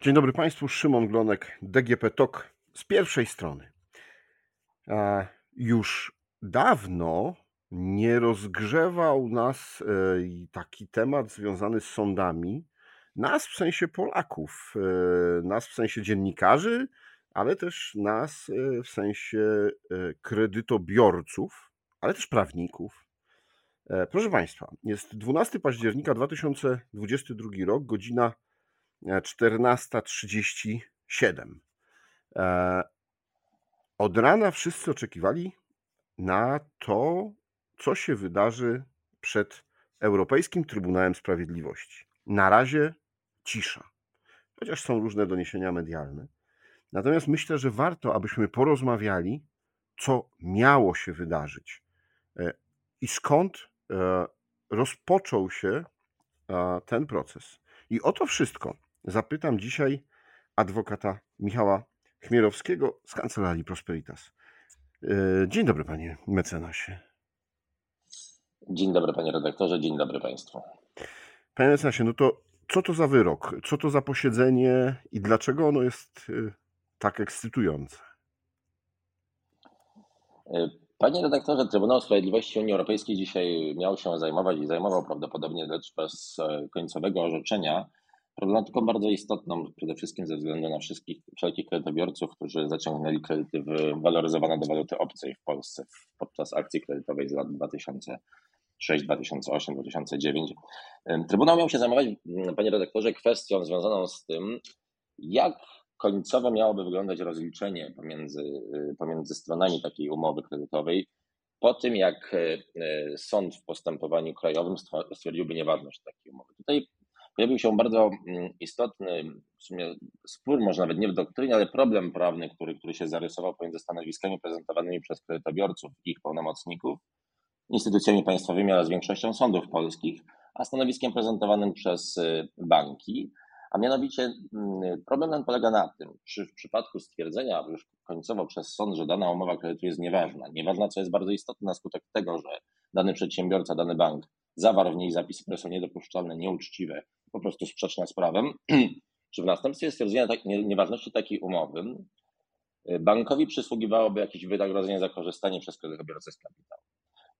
Dzień dobry Państwu, Szymon Glonek, DGP TOK z pierwszej strony. Już dawno nie rozgrzewał nas e, taki temat związany z sądami, nas w sensie Polaków, e, nas w sensie dziennikarzy, ale też nas e, w sensie kredytobiorców, ale też prawników. Proszę Państwa, jest 12 października 2022 rok, godzina 14.37. E, od rana wszyscy oczekiwali na to, co się wydarzy przed Europejskim Trybunałem Sprawiedliwości. Na razie cisza, chociaż są różne doniesienia medialne. Natomiast myślę, że warto, abyśmy porozmawiali, co miało się wydarzyć e, i skąd e, rozpoczął się ten proces. I o to wszystko Zapytam dzisiaj adwokata Michała Chmierowskiego z Kancelarii Prosperitas. E, dzień dobry, panie mecenasie. Dzień dobry, panie redaktorze, dzień dobry państwu. Panie mecenasie, no to co to za wyrok? Co to za posiedzenie i dlaczego ono jest e, tak ekscytujące? E, panie redaktorze, Trybunał Sprawiedliwości Unii Europejskiej dzisiaj miał się zajmować i zajmował prawdopodobnie lecz bez końcowego orzeczenia problematyką bardzo istotną, przede wszystkim ze względu na wszystkich wszelkich kredytobiorców, którzy zaciągnęli kredyty waloryzowane do waluty obcej w Polsce podczas akcji kredytowej z lat 2006, 2008, 2009. Trybunał miał się zajmować, panie redaktorze, kwestią związaną z tym, jak końcowo miałoby wyglądać rozliczenie pomiędzy, pomiędzy stronami takiej umowy kredytowej po tym, jak e, sąd w postępowaniu krajowym stwierdziłby nieważność takiej umowy. Tutaj pojawił się bardzo mm, istotny w sumie spór, może nawet nie w doktrynie, ale problem prawny, który, który się zarysował pomiędzy stanowiskami prezentowanymi przez kredytobiorców i ich pełnomocników, instytucjami państwowymi oraz większością sądów polskich, a stanowiskiem prezentowanym przez y, banki. A mianowicie mm, problem ten polega na tym, czy w przypadku stwierdzenia już końcowo przez sąd, że dana umowa kredytu jest nieważna, nieważna, co jest bardzo istotne na skutek tego, że dany przedsiębiorca, dany bank zawarł w niej zapisy, które są niedopuszczalne, nieuczciwe, po prostu sprzeczne z prawem, czy w następstwie stwierdzenia tak, nie, nieważności takiej umowy y, bankowi przysługiwałoby jakieś wynagrodzenie za korzystanie przez kredytobiorcę z kapitału.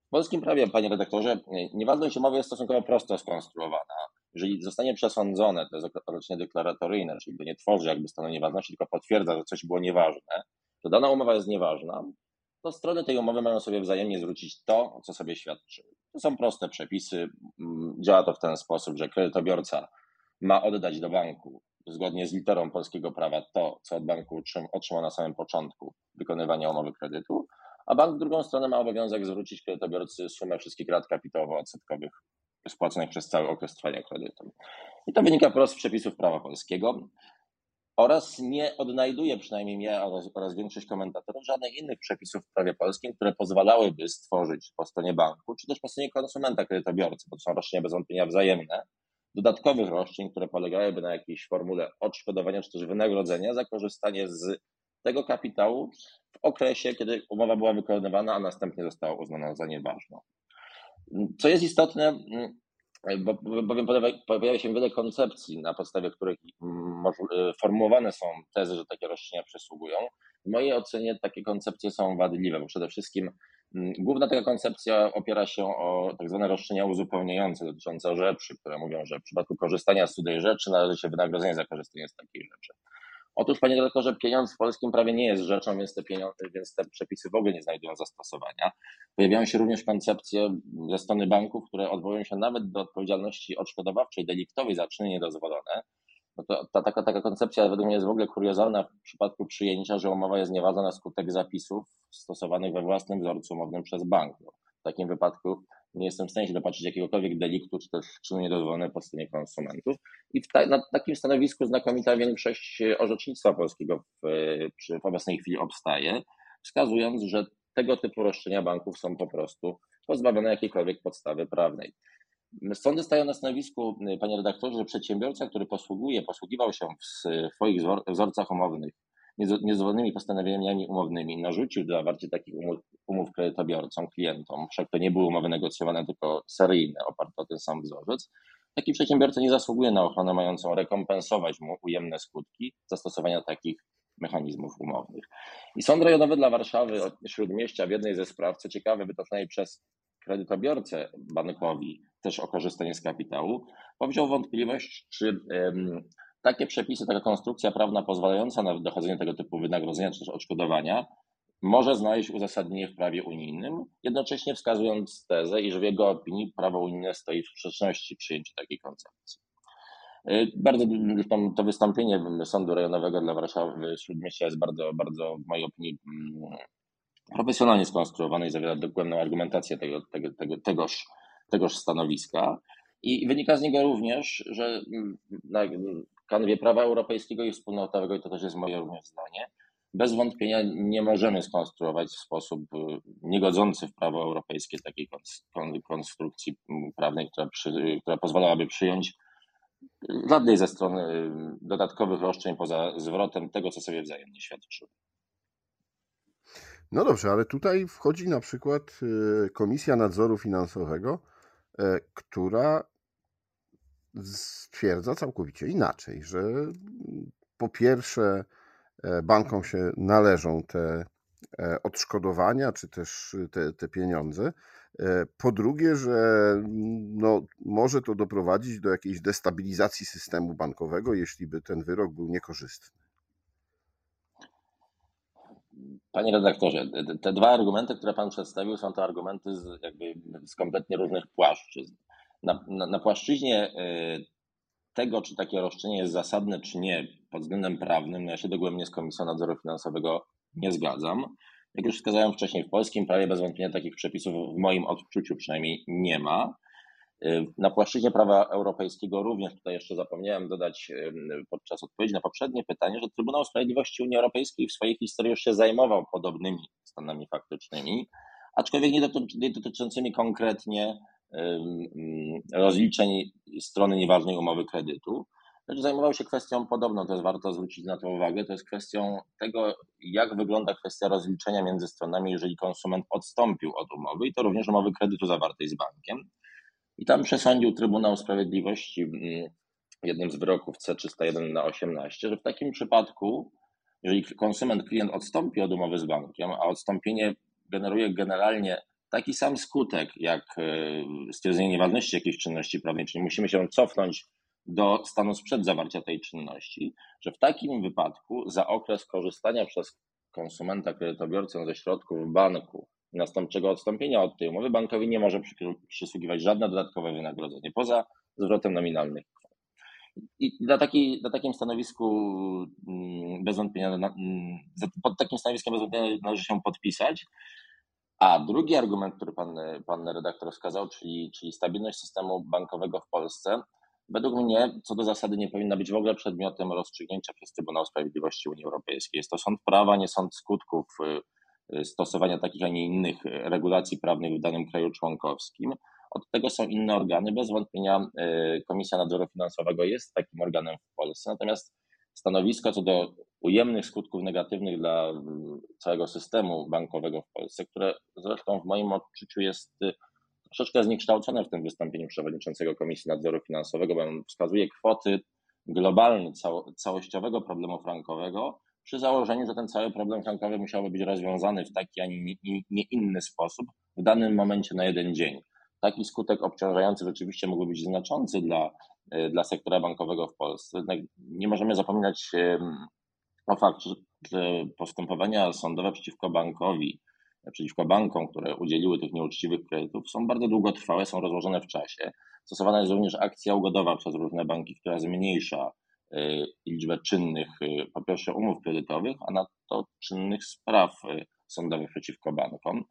W polskim prawie, panie redaktorze, y, nieważność umowy jest stosunkowo prosto skonstruowana. Jeżeli zostanie przesądzone, to jest orzeczenie deklaratoryjne, czyli to nie tworzy jakby stanu nieważności, tylko potwierdza, że coś było nieważne, to dana umowa jest nieważna, to strony tej umowy mają sobie wzajemnie zwrócić to, co sobie świadczyły. To są proste przepisy. Mm, działa to w ten sposób, że kredytobiorca ma oddać do banku zgodnie z literą polskiego prawa to, co od banku otrzymał na samym początku wykonywania umowy kredytu, a bank w drugą stronę ma obowiązek zwrócić kredytobiorcy sumę wszystkich rat kapitałowo-odsetkowych spłaconych przez cały okres trwania kredytu. I to wynika wprost z przepisów prawa polskiego oraz nie odnajduje, przynajmniej ja oraz, oraz większość komentatorów, żadnych innych przepisów w prawie polskim, które pozwalałyby stworzyć po stronie banku, czy też po stronie konsumenta kredytobiorcy, bo to są roszczenia bez wątpienia wzajemne, dodatkowych roszczeń, które polegałyby na jakiejś formule odszkodowania czy też wynagrodzenia za korzystanie z tego kapitału w okresie, kiedy umowa była wykonywana, a następnie została uznana za nieważną. Co jest istotne, bo, bowiem pojawia się wiele koncepcji, na podstawie których formułowane są tezy, że takie roszczenia przysługują. W mojej ocenie takie koncepcje są wadliwe, bo przede wszystkim mm, główna taka koncepcja opiera się o tak zwane roszczenia uzupełniające dotyczące rzeczy, które mówią, że w przypadku korzystania z cudzej rzeczy należy się wynagrodzenie za korzystanie z takiej rzeczy. Otóż, panie dyrektorze, pieniądz w polskim prawie nie jest rzeczą, więc te, więc te przepisy w ogóle nie znajdują zastosowania. Pojawiają się również koncepcje ze strony banków, które odwołują się nawet do odpowiedzialności odszkodowawczej, deliktowej za czyny niedozwolone. Ta, taka, taka koncepcja według mnie jest w ogóle kuriozalna w przypadku przyjęcia, że umowa jest nieważna na skutek zapisów stosowanych we własnym wzorcu umownym przez bank. No, w takim wypadku nie jestem w stanie się dopatrzyć jakiegokolwiek deliktu, czy też czynu niedozwolone po stronie konsumentów. I ta, na takim stanowisku znakomita większość orzecznictwa polskiego w, przy, w obecnej chwili obstaje, wskazując, że tego typu roszczenia banków są po prostu pozbawione jakiejkolwiek podstawy prawnej. Sądy stają na stanowisku, panie redaktorze, że przedsiębiorca, który posługuje, posługiwał się w swoich wzorcach umownych niezwolnymi postanowieniami umownymi narzucił zawarcie takich umów, umów kredytobiorcom, klientom, wszak to nie były umowy negocjowane, tylko seryjne, oparte o ten sam wzorzec, taki przedsiębiorca nie zasługuje na ochronę mającą rekompensować mu ujemne skutki zastosowania takich mechanizmów umownych. I Sąd Rejonowy dla Warszawy od Śródmieścia w jednej ze spraw, co ciekawe, wytoczonej przez kredytobiorcę bankowi też o korzystanie z kapitału, powziął wątpliwość, czy takie przepisy, taka konstrukcja prawna pozwalająca na dochodzenie tego typu wynagrodzenia czy też odszkodowania może znaleźć uzasadnienie w prawie unijnym, jednocześnie wskazując tezę, iż w jego opinii prawo unijne stoi w sprzeczności przyjęciu takiej koncepcji. Y, bardzo to wystąpienie Sądu Rejonowego dla Warszawy Śródmieścia jest bardzo, bardzo w mojej opinii mm, profesjonalnie skonstruowane i zawiera dokładną argumentację tego, tego, tego, tegoż, tegoż stanowiska. I wynika z niego również, że na kanwie prawa europejskiego i wspólnotowego, i to też jest moje również zdanie, bez wątpienia nie możemy skonstruować w sposób y, niegodzący w prawo europejskie takiej konstrukcji prawnej, która, przy, która pozwalałaby przyjąć żadnej ze stron y, dodatkowych roszczeń poza zwrotem tego, co sobie wzajemnie świadczyły. No dobrze, ale tutaj wchodzi na przykład y, Komisja Nadzoru Finansowego, która stwierdza całkowicie inaczej, że po pierwsze bankom się należą te odszkodowania, czy też te, te pieniądze. Po drugie, że no, może to doprowadzić do jakiejś destabilizacji systemu bankowego, jeśli by ten wyrok był niekorzystny. Panie redaktorze, te dwa argumenty, które Pan przedstawił, są to argumenty z, jakby z kompletnie różnych płaszczyzn na, na, na płaszczyźnie y, tego, czy takie roszczenie jest zasadne, czy nie, pod względem prawnym, no ja się dogłębnie z Komisją Nadzoru Finansowego nie zgadzam. Jak już wskazałem wcześniej, w polskim prawie bez wątpienia takich przepisów w moim odczuciu przynajmniej nie ma. Y, na płaszczyźnie prawa europejskiego również, tutaj jeszcze zapomniałem dodać y, podczas odpowiedzi na poprzednie pytanie, że Trybunał Sprawiedliwości Unii Europejskiej w swojej historii już się zajmował podobnymi stanami faktycznymi, aczkolwiek nie dotyczącymi konkretnie rozliczeń strony nieważnej umowy kredytu. Lecz zajmował się kwestią podobną, to jest warto zwrócić na to uwagę, to jest kwestią tego, jak wygląda kwestia rozliczenia między stronami, jeżeli konsument odstąpił od umowy i to również umowy kredytu zawartej z bankiem. I tam przesądził Trybunał Sprawiedliwości w jednym z wyroków C301 na 18, że w takim przypadku, jeżeli konsument, klient odstąpi od umowy z bankiem, a odstąpienie generuje generalnie taki sam skutek jak e, stwierdzenie nieważności jakiejś czynności prawnej, czyli musimy się cofnąć do stanu sprzed zawarcia tej czynności, że w takim wypadku za okres korzystania przez konsumenta kredytobiorcę ze środków banku następczego odstąpienia od tej umowy bankowi nie może przysługiwać żadne dodatkowe wynagrodzenie poza zwrotem nominalnych i na, taki, na takim stanowisku mm, bez wątpienia, mm, pod takim stanowiskiem bez wątpienia należy się podpisać. A drugi argument, który pan, pan redaktor wskazał, czyli, czyli stabilność systemu bankowego w Polsce, według mnie co do zasady nie powinna być w ogóle przedmiotem rozstrzygnięcia przez Trybunał Sprawiedliwości Unii Europejskiej. Jest to sąd prawa, nie sąd skutków y, stosowania takich, a nie innych regulacji prawnych w danym kraju członkowskim. Od tego są inne organy. Bez wątpienia y, Komisja Nadzoru Finansowego jest takim organem w Polsce. Natomiast stanowisko co do ujemnych skutków negatywnych dla całego systemu bankowego w Polsce, które zresztą w moim odczuciu jest y, troszeczkę zniekształcone w tym wystąpieniu przewodniczącego Komisji Nadzoru Finansowego, bo on wskazuje kwoty globalne całościowego problemu frankowego, przy założeniu, że ten cały problem frankowy musiałby być rozwiązany w taki, a nie, inny sposób w danym momencie na jeden dzień. Taki skutek obciążający rzeczywiście mógłby być znaczący dla E, dla sektora bankowego w Polsce. Nie możemy zapominać o fakcie, że postępowania sądowe przeciwko bankowi, przeciwko bankom, które udzieliły tych nieuczciwych kredytów, są bardzo długotrwałe, są rozłożone w czasie. Stosowana jest również akcja ugodowa przez różne banki, która zmniejsza e, liczbę czynnych, e, po pierwsze umów kredytowych, a na to czynnych spraw sądowych przeciwko bankom.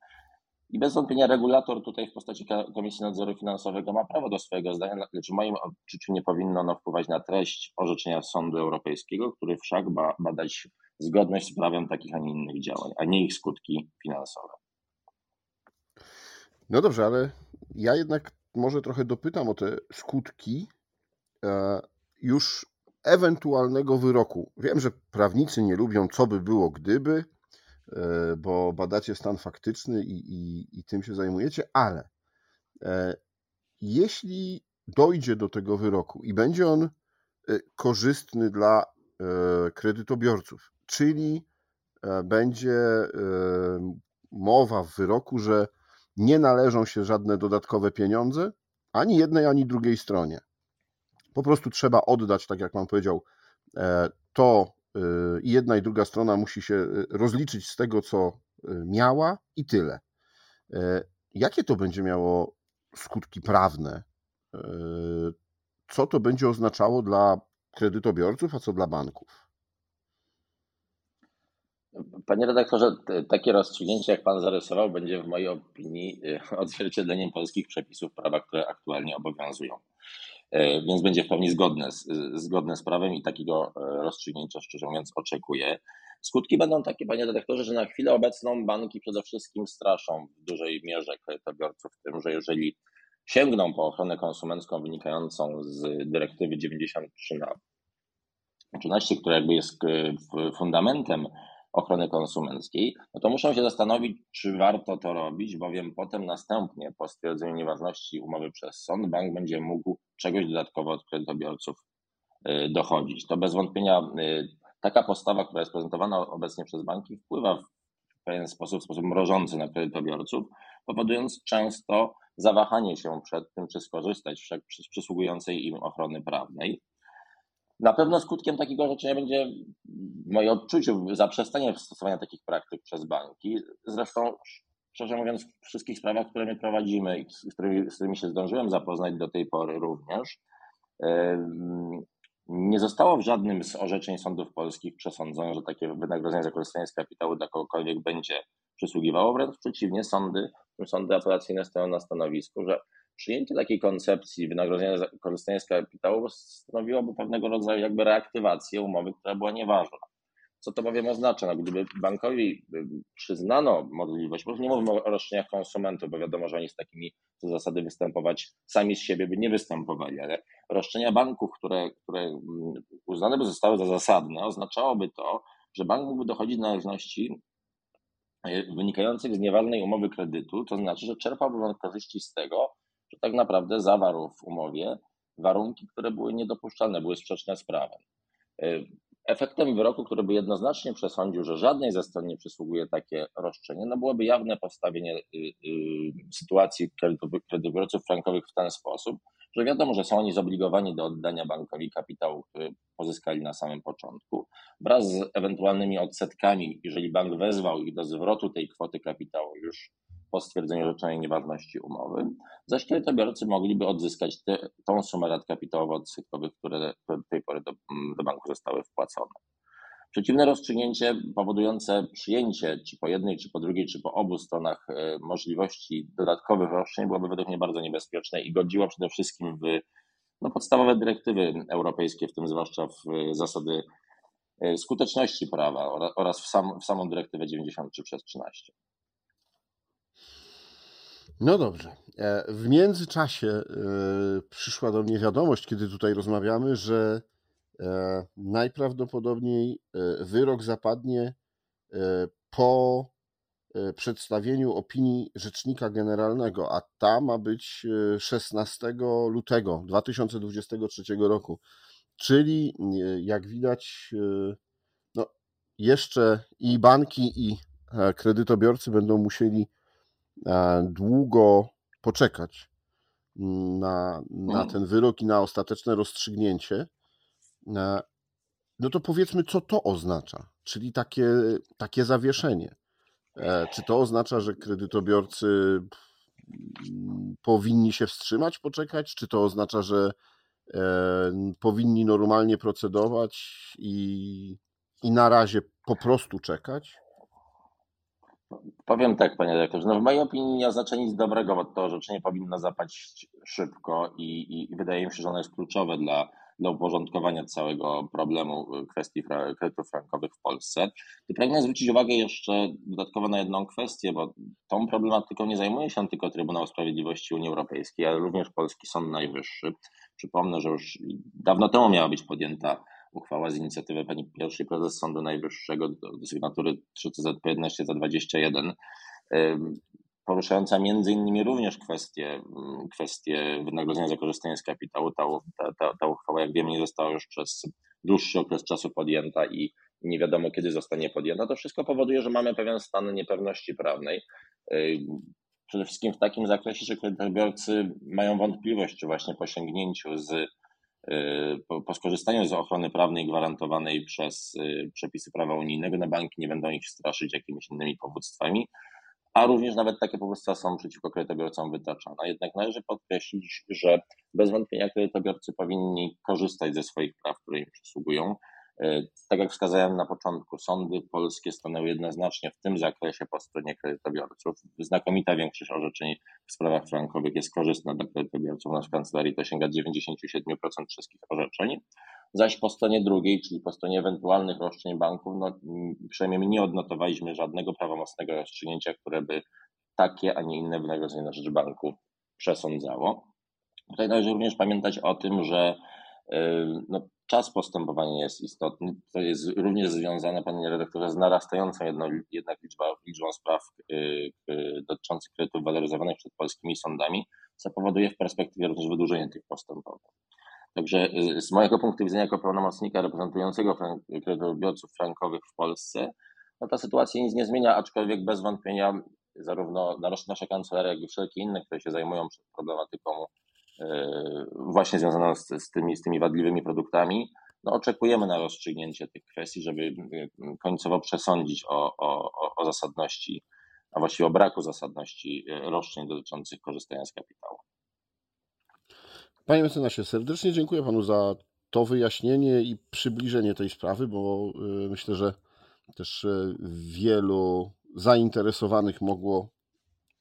I bez wątpienia regulator tutaj w postaci Komisji Nadzoru Finansowego ma prawo do swojego zdania, lecz w moim odczuciu nie powinno ono wpływać na treść orzeczenia Sądu Europejskiego, który wszak ma badać zgodność z prawem takich, a nie innych działań, a nie ich skutki finansowe. No dobrze, ale ja jednak może trochę dopytam o te skutki e, już ewentualnego wyroku. Wiem, że prawnicy nie lubią, co by było, gdyby, E, bo badacie stan faktyczny i, i, i tym się zajmujecie, ale e, jeśli dojdzie do tego wyroku i będzie on korzystny dla kredytobiorców, czyli będzie mowa w wyroku, że nie należą się żadne dodatkowe pieniądze ani jednej, ani drugiej stronie. Po prostu trzeba oddać, tak jak Pan powiedział, e, to e, i jedna i druga strona musi się e, rozliczyć z tego, co miała i tyle. Jakie to będzie miało skutki prawne? Co to będzie oznaczało dla kredytobiorców, a co dla banków? Panie redaktorze, takie rozstrzygnięcie, jak pan zarysował, będzie w mojej opinii odzwierciedleniem polskich przepisów prawa, które aktualnie obowiązują. Y, więc będzie w pełni zgodne z, zgodne z prawem i takiego y, rozstrzygnięcia, szczerze mówiąc, oczekuję. Skutki będą takie, panie redaktorze, że na chwilę obecną banki przede wszystkim straszą w dużej mierze kredytobiorców tym, że jeżeli sięgną po ochronę konsumencką wynikającą z dyrektywy 93 na 13, która jakby jest fundamentem ochrony konsumenckiej, no to muszą się zastanowić, czy warto to robić, bowiem potem następnie po stwierdzeniu nieważności umowy przez sąd bank będzie mógł czegoś dodatkowo od kredytobiorców y, dochodzić. To bez wątpienia y, taka postawa, która jest prezentowana obecnie przez banki, wpływa w pewien sposób, w sposób mrożący na kredytobiorców, powodując często zawahanie się przed tym, czy skorzystać z przysługującej im ochrony prawnej. Na pewno skutkiem takiego orzeczenia będzie, w moim odczuciu, zaprzestanie stosowania takich praktyk przez banki. Zresztą, szczerze mówiąc, w wszystkich sprawach, które my prowadzimy i z którymi, z którymi się zdążyłem zapoznać do tej pory również, nie zostało w żadnym z orzeczeń sądów polskich przesądzone, że takie wynagrodzenie za korzystanie z kapitału dla kogokolwiek będzie przysługiwało. Wręcz przeciwnie, sądy, sądy apelacyjne stoją na stanowisku, że przyjęcie takiej koncepcji wynagrodzenia za korzystanie z kapitału stanowiłoby pewnego rodzaju jakby reaktywację umowy, która była nieważna. Co to bowiem oznacza? No, gdyby bankowi przyznano możliwość, bo nie mówimy o roszczeniach konsumentów, bo wiadomo, że oni z takimi co zasady występować sami z siebie by nie występowali, ale roszczenia banków, które, które mm, uznane by zostały za zasadne, oznaczałoby to, że bank mógłby dochodzić do należności e, wynikających z nieważnej umowy kredytu, to znaczy, że czerpałby on korzyści z tego, tak naprawdę zawarł w umowie warunki, które były niedopuszczalne, były sprzeczne z prawem. E, efektem wyroku, który by jednoznacznie przesądził, że żadnej ze stron nie przysługuje takie roszczenie, no byłoby jawne postawienie y, y, sytuacji kredytobiorców frankowych w ten sposób, że wiadomo, że są oni zobligowani do oddania bankowi kapitału, który pozyskali na samym początku, wraz z ewentualnymi odsetkami, jeżeli bank wezwał ich do zwrotu tej kwoty kapitału już po stwierdzeniu orzeczenia nieważności umowy, zaś kredytobiorcy mogliby odzyskać te, tą sumę rat kapitałowo-odsetkowych, które do tej pory do, do banku zostały wpłacone. Przeciwne rozstrzygnięcie powodujące przyjęcie czy po jednej, czy po drugiej, czy po obu stronach e, możliwości dodatkowych roszczeń byłoby według mnie bardzo niebezpieczne i godziło przede wszystkim w no, podstawowe dyrektywy europejskie, w tym zwłaszcza w zasady e, skuteczności prawa oraz w, sam, w samą dyrektywę 93 przez 13. No dobrze. E, w międzyczasie e, przyszła do mnie wiadomość, kiedy tutaj rozmawiamy, że e, najprawdopodobniej wyrok zapadnie po przedstawieniu opinii Rzecznika Generalnego, a ta ma być 16 lutego 2023 roku. Czyli jak widać, no, jeszcze i banki, i kredytobiorcy będą musieli długo poczekać na, na ten wyrok i na ostateczne rozstrzygnięcie, e, no to powiedzmy, co to oznacza, czyli takie, takie zawieszenie. E, czy to oznacza, że kredytobiorcy mm, powinni się wstrzymać, poczekać? Czy to oznacza, że powinni normalnie procedować i, i na razie po prostu czekać? Powiem tak, panie dyrektorze. No w mojej opinii nie oznacza nic dobrego, bo to orzeczenie powinno zapaść szybko i, i wydaje mi się, że ono jest kluczowe dla, dla uporządkowania całego problemu kwestii kredytów frankowych w Polsce. I pragnę zwrócić uwagę jeszcze dodatkowo na jedną kwestię, bo tą problematyką nie zajmuje się tylko Trybunał Sprawiedliwości Unii Europejskiej, ale również Polski Sąd Najwyższy. Przypomnę, że już dawno temu miała być podjęta uchwała z inicjatywy pani pierwszej prezes Sądu Najwyższego do, do sygnatury 3CZP 11 za 21. poruszająca innymi również kwestie, kwestie wynagrodzenia za korzystanie z kapitału. Ta, ta, ta uchwała, jak wiemy, nie została już przez dłuższy okres czasu podjęta i nie wiadomo kiedy zostanie podjęta. To wszystko powoduje, że mamy pewien stan niepewności prawnej. Przede wszystkim w takim zakresie, że kredytobiorcy mają wątpliwość, czy właśnie po sięgnięciu z po, po skorzystaniu z ochrony prawnej gwarantowanej przez przepisy prawa unijnego na banki nie będą ich straszyć jakimiś innymi powództwami, a również nawet takie powództwa są przeciwko kredytobiorcom wytaczane. Jednak należy podkreślić, że bez wątpienia kredytobiorcy powinni korzystać ze swoich praw, które im przysługują. E, tak jak wskazałem na początku, sądy polskie stanęły jednoznacznie w tym zakresie po stronie kredytobiorców. Znakomita większość orzeczeń w sprawach frankowych jest korzystna dla kredytobiorców. Nasz kancelarii to sięga 97% wszystkich orzeczeń. Zaś po stronie drugiej, czyli po stronie ewentualnych roszczeń banków, no, przynajmniej nie odnotowaliśmy żadnego prawomocnego rozstrzygnięcia, które by takie, a nie inne wynagrodzenie na rzecz banku przesądzało. Tutaj należy również pamiętać o tym, że no, czas postępowania jest istotny. To jest również związane, panie redaktorze, z narastającą jedno, jednak liczba, liczbą spraw yy, yy, dotyczących kredytów waloryzowanych przed polskimi sądami, co powoduje w perspektywie również wydłużenie tych postępowań. Także y, z mojego punktu widzenia, jako pełnomocnika reprezentującego frank kredytobiorców frankowych w Polsce, no ta sytuacja nic nie zmienia, aczkolwiek bez wątpienia zarówno nasza kancelaria, jak i wszelkie inne, które się zajmują problematyką y, właśnie związaną z, z, tymi, z tymi wadliwymi produktami, no oczekujemy na rozstrzygnięcie tych kwestii, żeby y, końcowo przesądzić o, o, o zasadności, a właściwie o braku zasadności roszczeń dotyczących korzystania z kapitału. Panie mecenasie, serdecznie dziękuję panu za to wyjaśnienie i przybliżenie tej sprawy, bo myślę, że też wielu zainteresowanych mogło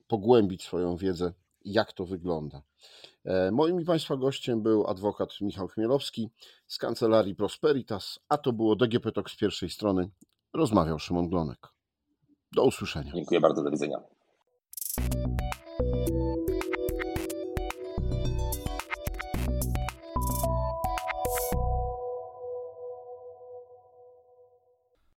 pogłębić swoją wiedzę, jak to wygląda. E, moim i Państwa gościem był adwokat Michał Chmielowski z kancelarii Prosperitas, a to było DGP Talk z pierwszej strony. Rozmawiał Szymon Glonek. Do usłyszenia. Dziękuję bardzo, do widzenia.